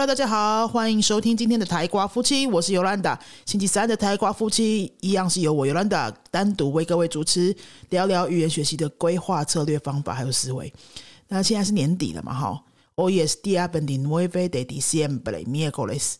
Hello，大家好，欢迎收听今天的台瓜夫妻，我是尤兰达。星期三的台瓜夫妻一样是由我尤兰达单独为各位主持，聊聊语言学习的规划策略方法还有思维。那现在是年底了嘛，哈，Oh yes, dia veinte nueve de diciembre, miércoles。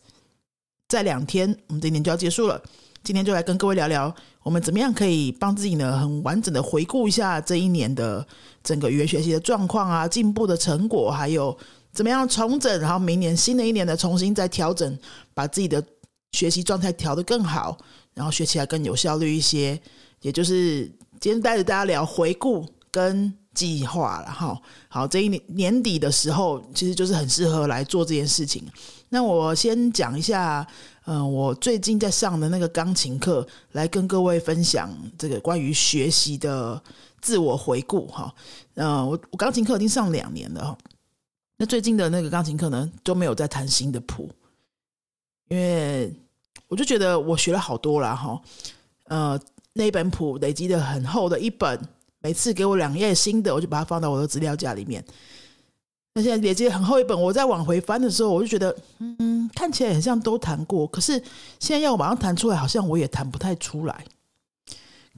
在两天，我们这一年就要结束了。今天就来跟各位聊聊，我们怎么样可以帮自己呢，很完整的回顾一下这一年的整个语言学习的状况啊，进步的成果，还有。怎么样重整？然后明年新的一年的，重新再调整，把自己的学习状态调得更好，然后学起来更有效率一些。也就是今天带着大家聊回顾跟计划了哈。好，这一年年底的时候，其实就是很适合来做这件事情。那我先讲一下，嗯，我最近在上的那个钢琴课，来跟各位分享这个关于学习的自我回顾哈。嗯，我我钢琴课已经上两年了。那最近的那个钢琴课呢，都没有在弹新的谱，因为我就觉得我学了好多了哈，呃，那一本谱累积的很厚的一本，每次给我两页新的，我就把它放到我的资料夹里面。那现在累积很厚一本，我在往回翻的时候，我就觉得，嗯，看起来很像都弹过，可是现在要我马上弹出来，好像我也弹不太出来。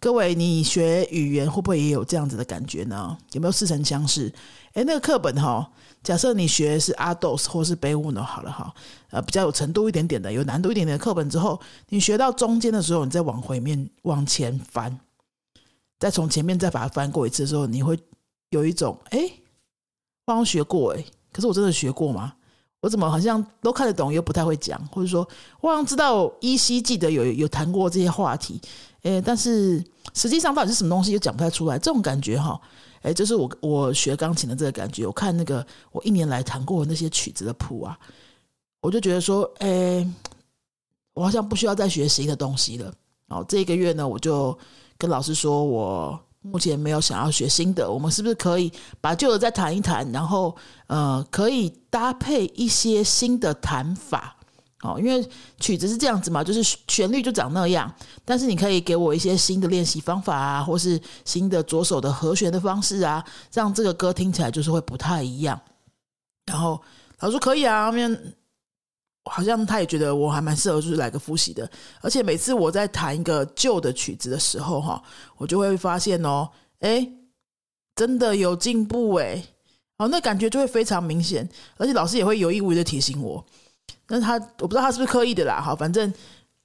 各位，你学语言会不会也有这样子的感觉呢？有没有似曾相识？哎，那个课本哈，假设你学的是阿斗或是贝乌呢，好了哈，呃，比较有程度一点点的，有难度一点点的课本之后，你学到中间的时候，你再往回面往前翻，再从前面再把它翻过一次的时候，你会有一种哎，我刚学过哎，可是我真的学过吗？我怎么好像都看得懂，又不太会讲，或者说我好像知道依稀记得有有谈过这些话题。诶，但是实际上到底是什么东西又讲不太出来，这种感觉哈，诶，就是我我学钢琴的这个感觉。我看那个我一年来弹过那些曲子的谱啊，我就觉得说，诶，我好像不需要再学新的东西了。哦，这一个月呢，我就跟老师说，我目前没有想要学新的，我们是不是可以把旧的再弹一弹，然后呃，可以搭配一些新的弹法。哦，因为曲子是这样子嘛，就是旋律就长那样，但是你可以给我一些新的练习方法啊，或是新的左手的和弦的方式啊，让这个歌听起来就是会不太一样。然后他说可以啊，好像他也觉得我还蛮适合，就是来个复习的。而且每次我在弹一个旧的曲子的时候，哈，我就会发现哦，哎，真的有进步哎，哦，那感觉就会非常明显，而且老师也会有意无意的提醒我。那他我不知道他是不是刻意的啦，哈，反正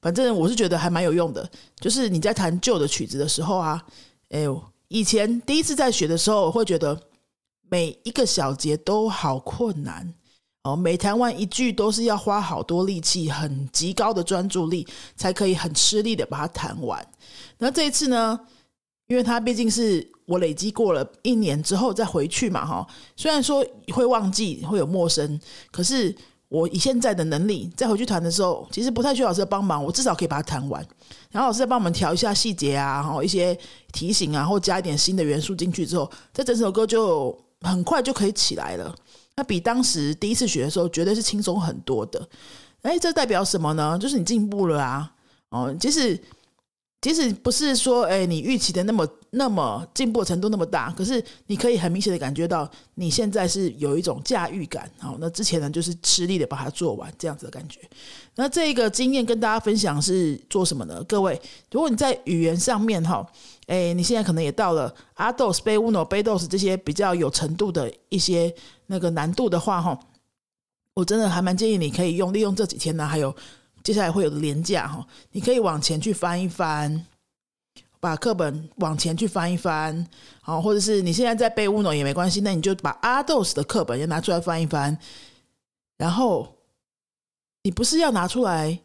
反正我是觉得还蛮有用的。就是你在弹旧的曲子的时候啊，哎，以前第一次在学的时候，我会觉得每一个小节都好困难哦，每弹完一句都是要花好多力气，很极高的专注力，才可以很吃力的把它弹完。那这一次呢，因为它毕竟是我累积过了一年之后再回去嘛，哈，虽然说会忘记，会有陌生，可是。我以现在的能力再回去弹的时候，其实不太需要老师的帮忙，我至少可以把它弹完。然后老师再帮我们调一下细节啊，然后一些提醒啊，或加一点新的元素进去之后，这整首歌就很快就可以起来了。那比当时第一次学的时候，绝对是轻松很多的。哎，这代表什么呢？就是你进步了啊！哦，即使。即使不是说，哎，你预期的那么那么进步程度那么大，可是你可以很明显的感觉到，你现在是有一种驾驭感。好，那之前呢，就是吃力的把它做完这样子的感觉。那这个经验跟大家分享是做什么呢？各位，如果你在语言上面哈，哎，你现在可能也到了阿斗斯、贝乌诺、贝斗斯这些比较有程度的一些那个难度的话哈，我真的还蛮建议你可以用利用这几天呢，还有。接下来会有的廉价哈，你可以往前去翻一翻，把课本往前去翻一翻，好，或者是你现在在背乌诺也没关系，那你就把阿豆斯的课本也拿出来翻一翻，然后你不是要拿出来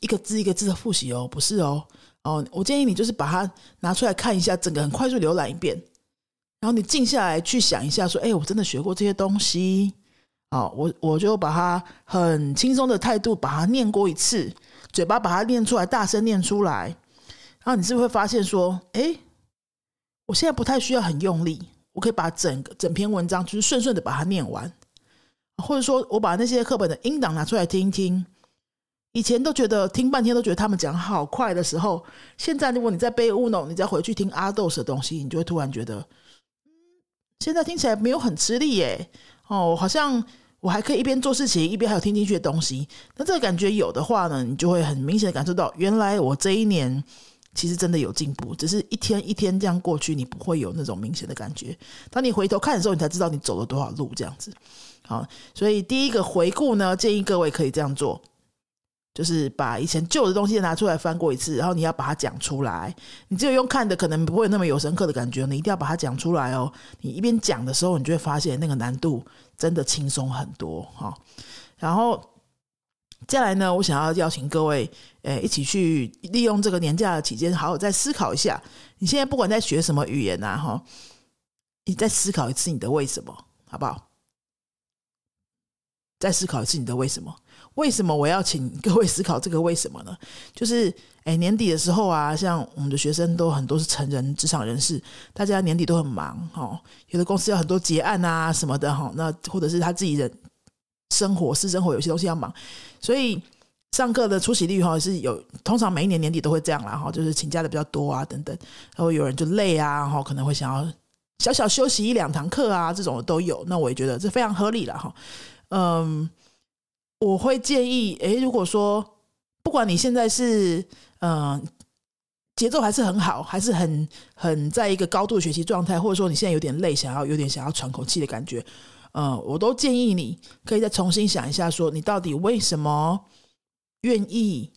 一个字一个字的复习哦，不是哦，哦，我建议你就是把它拿出来看一下，整个很快速浏览一遍，然后你静下来去想一下，说，哎，我真的学过这些东西。好，我我就把它很轻松的态度把它念过一次，嘴巴把它念出来，大声念出来，然后你是不是会发现说，哎，我现在不太需要很用力，我可以把整个整篇文章就是顺顺的把它念完，或者说我把那些课本的音档拿出来听一听，以前都觉得听半天都觉得他们讲好快的时候，现在如果你在背乌龙，你再回去听阿豆的东西，你就会突然觉得，现在听起来没有很吃力耶，哦，好像。我还可以一边做事情一边还有听进去的东西。那这个感觉有的话呢，你就会很明显的感受到，原来我这一年其实真的有进步，只是一天一天这样过去，你不会有那种明显的感觉。当你回头看的时候，你才知道你走了多少路这样子。好，所以第一个回顾呢，建议各位可以这样做。就是把以前旧的东西拿出来翻过一次，然后你要把它讲出来。你只有用看的，可能不会那么有深刻的感觉。你一定要把它讲出来哦。你一边讲的时候，你就会发现那个难度真的轻松很多哈。然后接下来呢，我想要邀请各位，诶，一起去利用这个年假的期间，好好再思考一下。你现在不管在学什么语言呐，哈，你再思考一次你的为什么，好不好？再思考一次你的为什么。为什么我要请各位思考这个为什么呢？就是哎，年底的时候啊，像我们的学生都很多是成人职场人士，大家年底都很忙哈。有的公司有很多结案啊什么的哈，那或者是他自己的生活私生活有些东西要忙，所以上课的出席率哈是有，通常每一年年底都会这样啦哈，就是请假的比较多啊等等，然后有人就累啊哈，可能会想要小小休息一两堂课啊，这种的都有。那我也觉得这非常合理了哈，嗯。我会建议，诶，如果说不管你现在是嗯节奏还是很好，还是很很在一个高度学习状态，或者说你现在有点累，想要有点想要喘口气的感觉，嗯，我都建议你可以再重新想一下，说你到底为什么愿意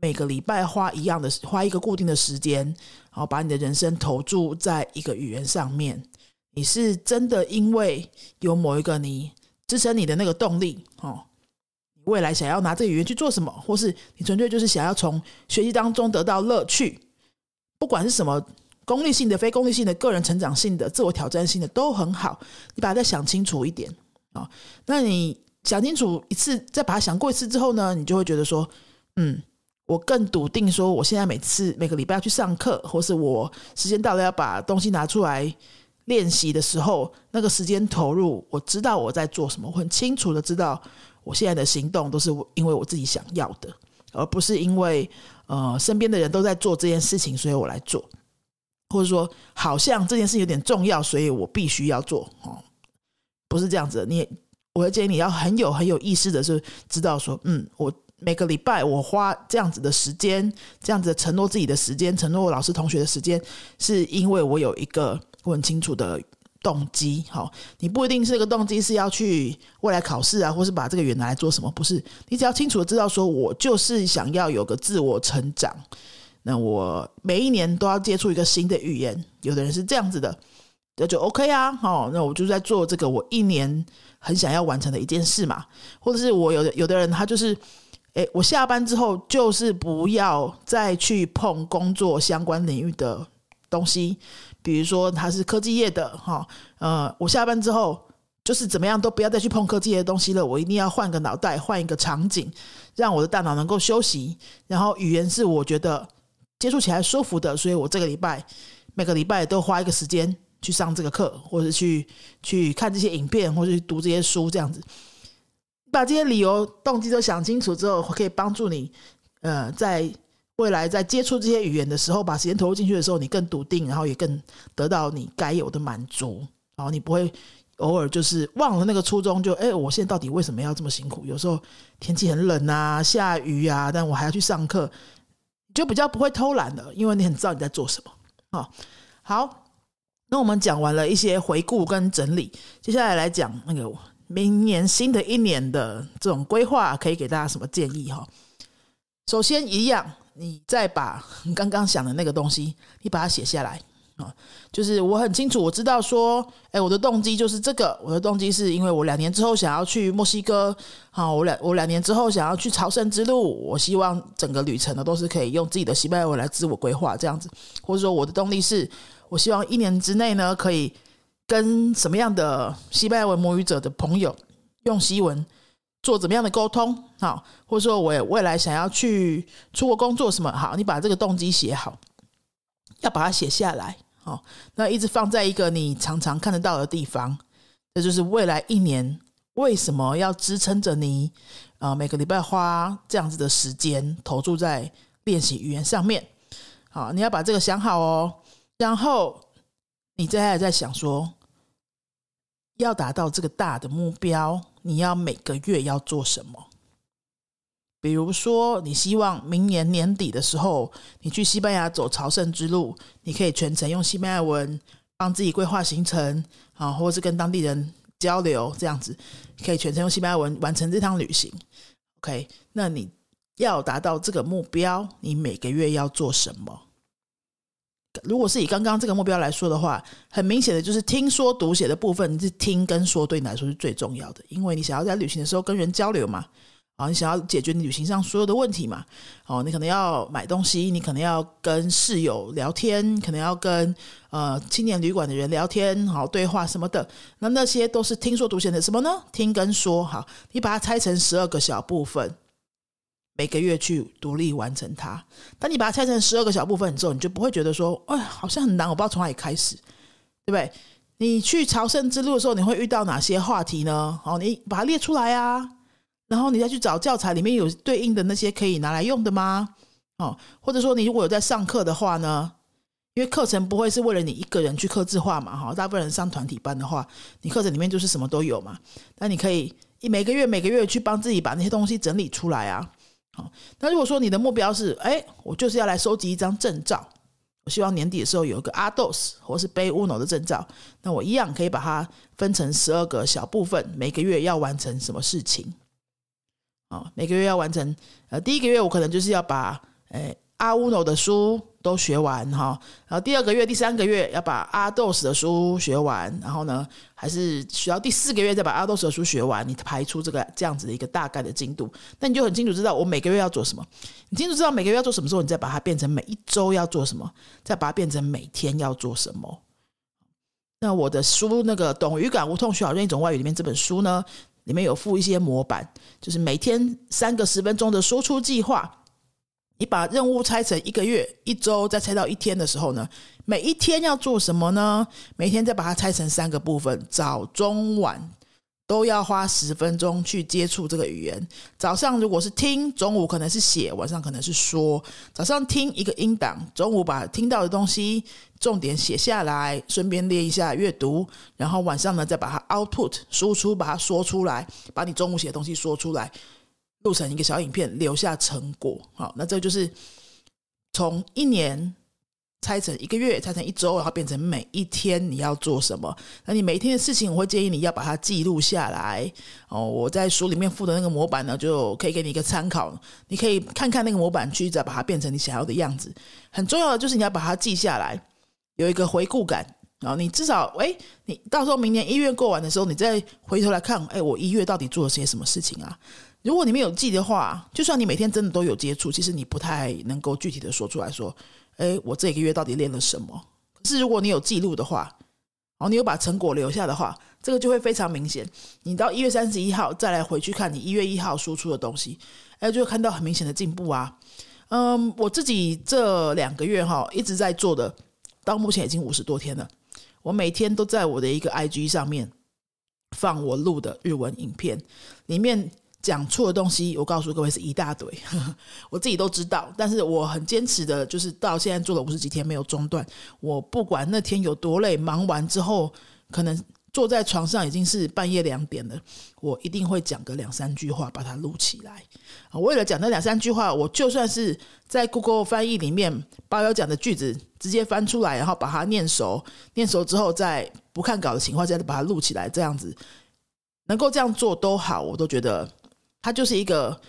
每个礼拜花一样的花一个固定的时间，然后把你的人生投注在一个语言上面？你是真的因为有某一个你支撑你的那个动力，哦。未来想要拿这个语言去做什么，或是你纯粹就是想要从学习当中得到乐趣，不管是什么功利性的、非功利性的、个人成长性的、自我挑战性的都很好。你把它再想清楚一点啊。那你想清楚一次，再把它想过一次之后呢，你就会觉得说，嗯，我更笃定说，我现在每次每个礼拜要去上课，或是我时间到了要把东西拿出来练习的时候，那个时间投入，我知道我在做什么，我很清楚的知道。我现在的行动都是因为我自己想要的，而不是因为呃身边的人都在做这件事情，所以我来做，或者说好像这件事有点重要，所以我必须要做哦，不是这样子。你，我会建议你要很有很有意识的是知道说，嗯，我每个礼拜我花这样子的时间，这样子承诺自己的时间，承诺老师同学的时间，是因为我有一个我很清楚的。动机好，你不一定是个动机是要去未来考试啊，或是把这个语言拿来做什么？不是，你只要清楚的知道，说我就是想要有个自我成长。那我每一年都要接触一个新的语言，有的人是这样子的，那就 OK 啊。好，那我就在做这个我一年很想要完成的一件事嘛。或者是我有的有的人他就是，诶，我下班之后就是不要再去碰工作相关领域的东西。比如说他是科技业的哈，呃，我下班之后就是怎么样都不要再去碰科技业的东西了，我一定要换个脑袋，换一个场景，让我的大脑能够休息。然后语言是我觉得接触起来舒服的，所以我这个礼拜每个礼拜都花一个时间去上这个课，或者去去看这些影片，或者去读这些书，这样子，把这些理由动机都想清楚之后，可以帮助你呃在。未来在接触这些语言的时候，把时间投入进去的时候，你更笃定，然后也更得到你该有的满足，然后你不会偶尔就是忘了那个初衷，就哎，我现在到底为什么要这么辛苦？有时候天气很冷啊，下雨啊，但我还要去上课，就比较不会偷懒了，因为你很知道你在做什么。好，好，那我们讲完了一些回顾跟整理，接下来来讲那个明年新的一年的这种规划，可以给大家什么建议？哈，首先一样。你再把你刚刚想的那个东西，你把它写下来啊。就是我很清楚，我知道说，哎，我的动机就是这个。我的动机是因为我两年之后想要去墨西哥，好，我两我两年之后想要去朝圣之路。我希望整个旅程呢都是可以用自己的西班牙文来自我规划这样子，或者说我的动力是我希望一年之内呢可以跟什么样的西班牙文母语者的朋友用西文。做怎么样的沟通？好，或者说我未来想要去出国工作什么？好，你把这个动机写好，要把它写下来。好，那一直放在一个你常常看得到的地方。这就是未来一年为什么要支撑着你啊？每个礼拜花这样子的时间投注在练习语言上面。好，你要把这个想好哦。然后你接下来在想说，要达到这个大的目标。你要每个月要做什么。比如说，你希望明年年底的时候，你去西班牙走朝圣之路，你可以全程用西班牙文帮自己规划行程啊，或是跟当地人交流，这样子可以全程用西班牙文完成这趟旅行。OK，那你要达到这个目标，你每个月要做什么？如果是以刚刚这个目标来说的话，很明显的就是听说读写的部分，是听跟说对你来说是最重要的，因为你想要在旅行的时候跟人交流嘛。啊，你想要解决你旅行上所有的问题嘛？哦，你可能要买东西，你可能要跟室友聊天，可能要跟呃青年旅馆的人聊天，好对话什么的。那那些都是听说读写的什么呢？听跟说，好，你把它拆成十二个小部分，每个月去独立完成它。当你把它拆成十二个小部分之后，你就不会觉得说，哎，好像很难，我不知道从哪里开始，对不对？你去朝圣之路的时候，你会遇到哪些话题呢？好，你把它列出来啊。然后你再去找教材里面有对应的那些可以拿来用的吗？哦，或者说你如果有在上课的话呢？因为课程不会是为了你一个人去刻字化嘛，哈，大部分人上团体班的话，你课程里面就是什么都有嘛。那你可以每个月每个月去帮自己把那些东西整理出来啊。好，那如果说你的目标是，哎，我就是要来收集一张证照，我希望年底的时候有一个阿斗斯或是背乌诺的证照，那我一样可以把它分成十二个小部分，每个月要完成什么事情。哦，每个月要完成。呃，第一个月我可能就是要把诶阿乌诺的书都学完哈。然后第二个月、第三个月要把阿豆斯的书学完。然后呢，还是需要第四个月再把阿豆斯的书学完。你排出这个这样子的一个大概的进度，那你就很清楚知道我每个月要做什么。你清楚知道每个月要做什么时候，你再把它变成每一周要做什么，再把它变成每天要做什么。那我的书那个《懂语感无痛学好任一种外语》里面这本书呢？里面有附一些模板，就是每天三个十分钟的输出计划。你把任务拆成一个月、一周，再拆到一天的时候呢，每一天要做什么呢？每天再把它拆成三个部分，早、中、晚。都要花十分钟去接触这个语言。早上如果是听，中午可能是写，晚上可能是说。早上听一个音档，中午把听到的东西重点写下来，顺便练一下阅读。然后晚上呢，再把它 output 输出，把它说出来，把你中午写的东西说出来，录成一个小影片，留下成果。好，那这就是从一年。拆成一个月，拆成一周，然后变成每一天你要做什么？那你每一天的事情，我会建议你要把它记录下来。哦，我在书里面附的那个模板呢，就可以给你一个参考。你可以看看那个模板去，再把它变成你想要的样子。很重要的就是你要把它记下来，有一个回顾感。然后你至少，哎，你到时候明年一月过完的时候，你再回头来看，哎，我一月到底做了些什么事情啊？如果你没有记的话，就算你每天真的都有接触，其实你不太能够具体的说出来说。哎，我这个月到底练了什么？可是如果你有记录的话，然后你有把成果留下的话，这个就会非常明显。你到一月三十一号再来回去看你一月一号输出的东西，哎，就会看到很明显的进步啊。嗯，我自己这两个月哈一直在做的，到目前已经五十多天了。我每天都在我的一个 IG 上面放我录的日文影片，里面。讲错的东西，我告诉各位是一大堆，我自己都知道。但是我很坚持的，就是到现在做了五十几天没有中断。我不管那天有多累，忙完之后可能坐在床上已经是半夜两点了，我一定会讲个两三句话，把它录起来。为了讲那两三句话，我就算是在 Google 翻译里面把要讲的句子直接翻出来，然后把它念熟，念熟之后在不看稿的情况下把它录起来，这样子能够这样做都好，我都觉得。它就是一个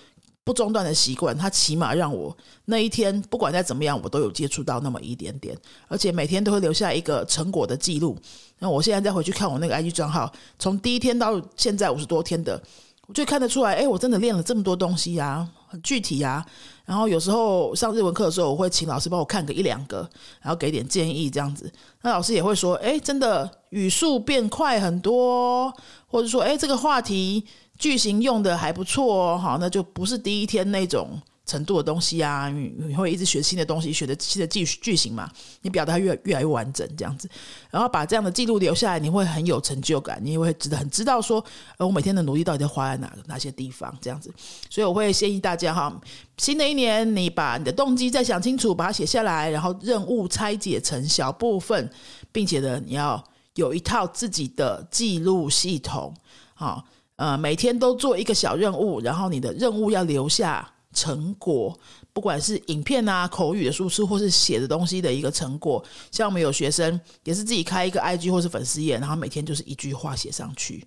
不中断的习惯，它起码让我那一天不管再怎么样，我都有接触到那么一点点，而且每天都会留下一个成果的记录。那我现在再回去看我那个 IG 账号，从第一天到现在五十多天的，我就看得出来，哎，我真的练了这么多东西呀，很具体呀。然后有时候上日文课的时候，我会请老师帮我看个一两个，然后给点建议这样子。那老师也会说，哎，真的语速变快很多，或者说，哎，这个话题。句型用的还不错哦，好，那就不是第一天那种程度的东西啊。你会一直学新的东西，学的新的句句型嘛？你表达越越来越完整，这样子，然后把这样的记录留下来，你会很有成就感，你也会知道很知道说，呃，我每天的努力到底在花在哪哪些地方，这样子。所以我会建议大家哈，新的一年你把你的动机再想清楚，把它写下来，然后任务拆解成小部分，并且呢，你要有一套自己的记录系统，好。呃，每天都做一个小任务，然后你的任务要留下成果，不管是影片啊、口语的输出，或是写的东西的一个成果。像我们有学生也是自己开一个 IG 或是粉丝页，然后每天就是一句话写上去，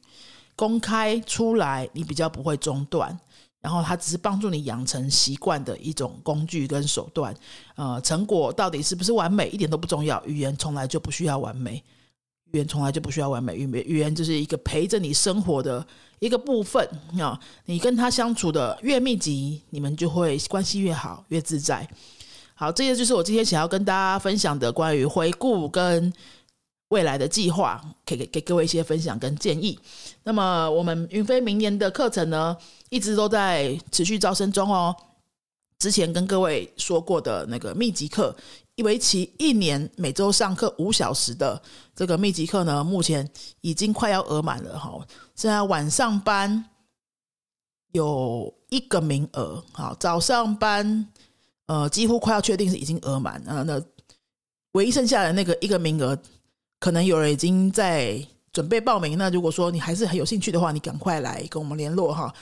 公开出来，你比较不会中断。然后它只是帮助你养成习惯的一种工具跟手段。呃，成果到底是不是完美，一点都不重要。语言从来就不需要完美。语言从来就不需要完美，语言语言就是一个陪着你生活的一个部分啊。你跟他相处的越密集，你们就会关系越好，越自在。好，这些就是我今天想要跟大家分享的关于回顾跟未来的计划，可以给给各位一些分享跟建议。那么，我们云飞明年的课程呢，一直都在持续招生中哦。之前跟各位说过的那个密集课。为期一年，每周上课五小时的这个密集课呢，目前已经快要额满了哈。现在晚上班有一个名额，好，早上班呃几乎快要确定是已经额满啊。那唯一剩下的那个一个名额，可能有人已经在准备报名。那如果说你还是很有兴趣的话，你赶快来跟我们联络哈。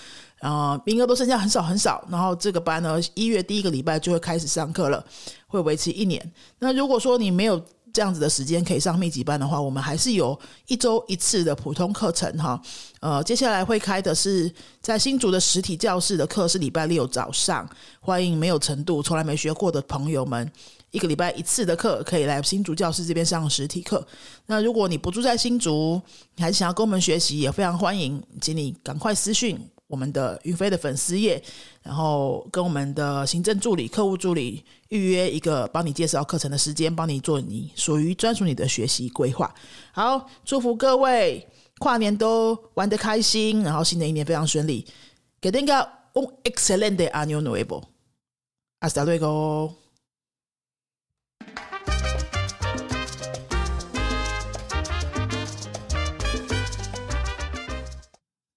然后名额都剩下很少很少，然后这个班呢，一月第一个礼拜就会开始上课了，会维持一年。那如果说你没有这样子的时间可以上密集班的话，我们还是有一周一次的普通课程哈。呃，接下来会开的是在新竹的实体教室的课，是礼拜六早上，欢迎没有程度、从来没学过的朋友们，一个礼拜一次的课可以来新竹教室这边上实体课。那如果你不住在新竹，你还是想要跟我们学习，也非常欢迎，请你赶快私讯。我们的云飞的粉丝页，然后跟我们的行政助理、客户助理预约一个帮你介绍课程的时间，帮你做你属于专属你的学习规划。好，祝福各位跨年都玩得开心，然后新的一年非常顺利。给大家 un excelente año nuevo，hasta luego。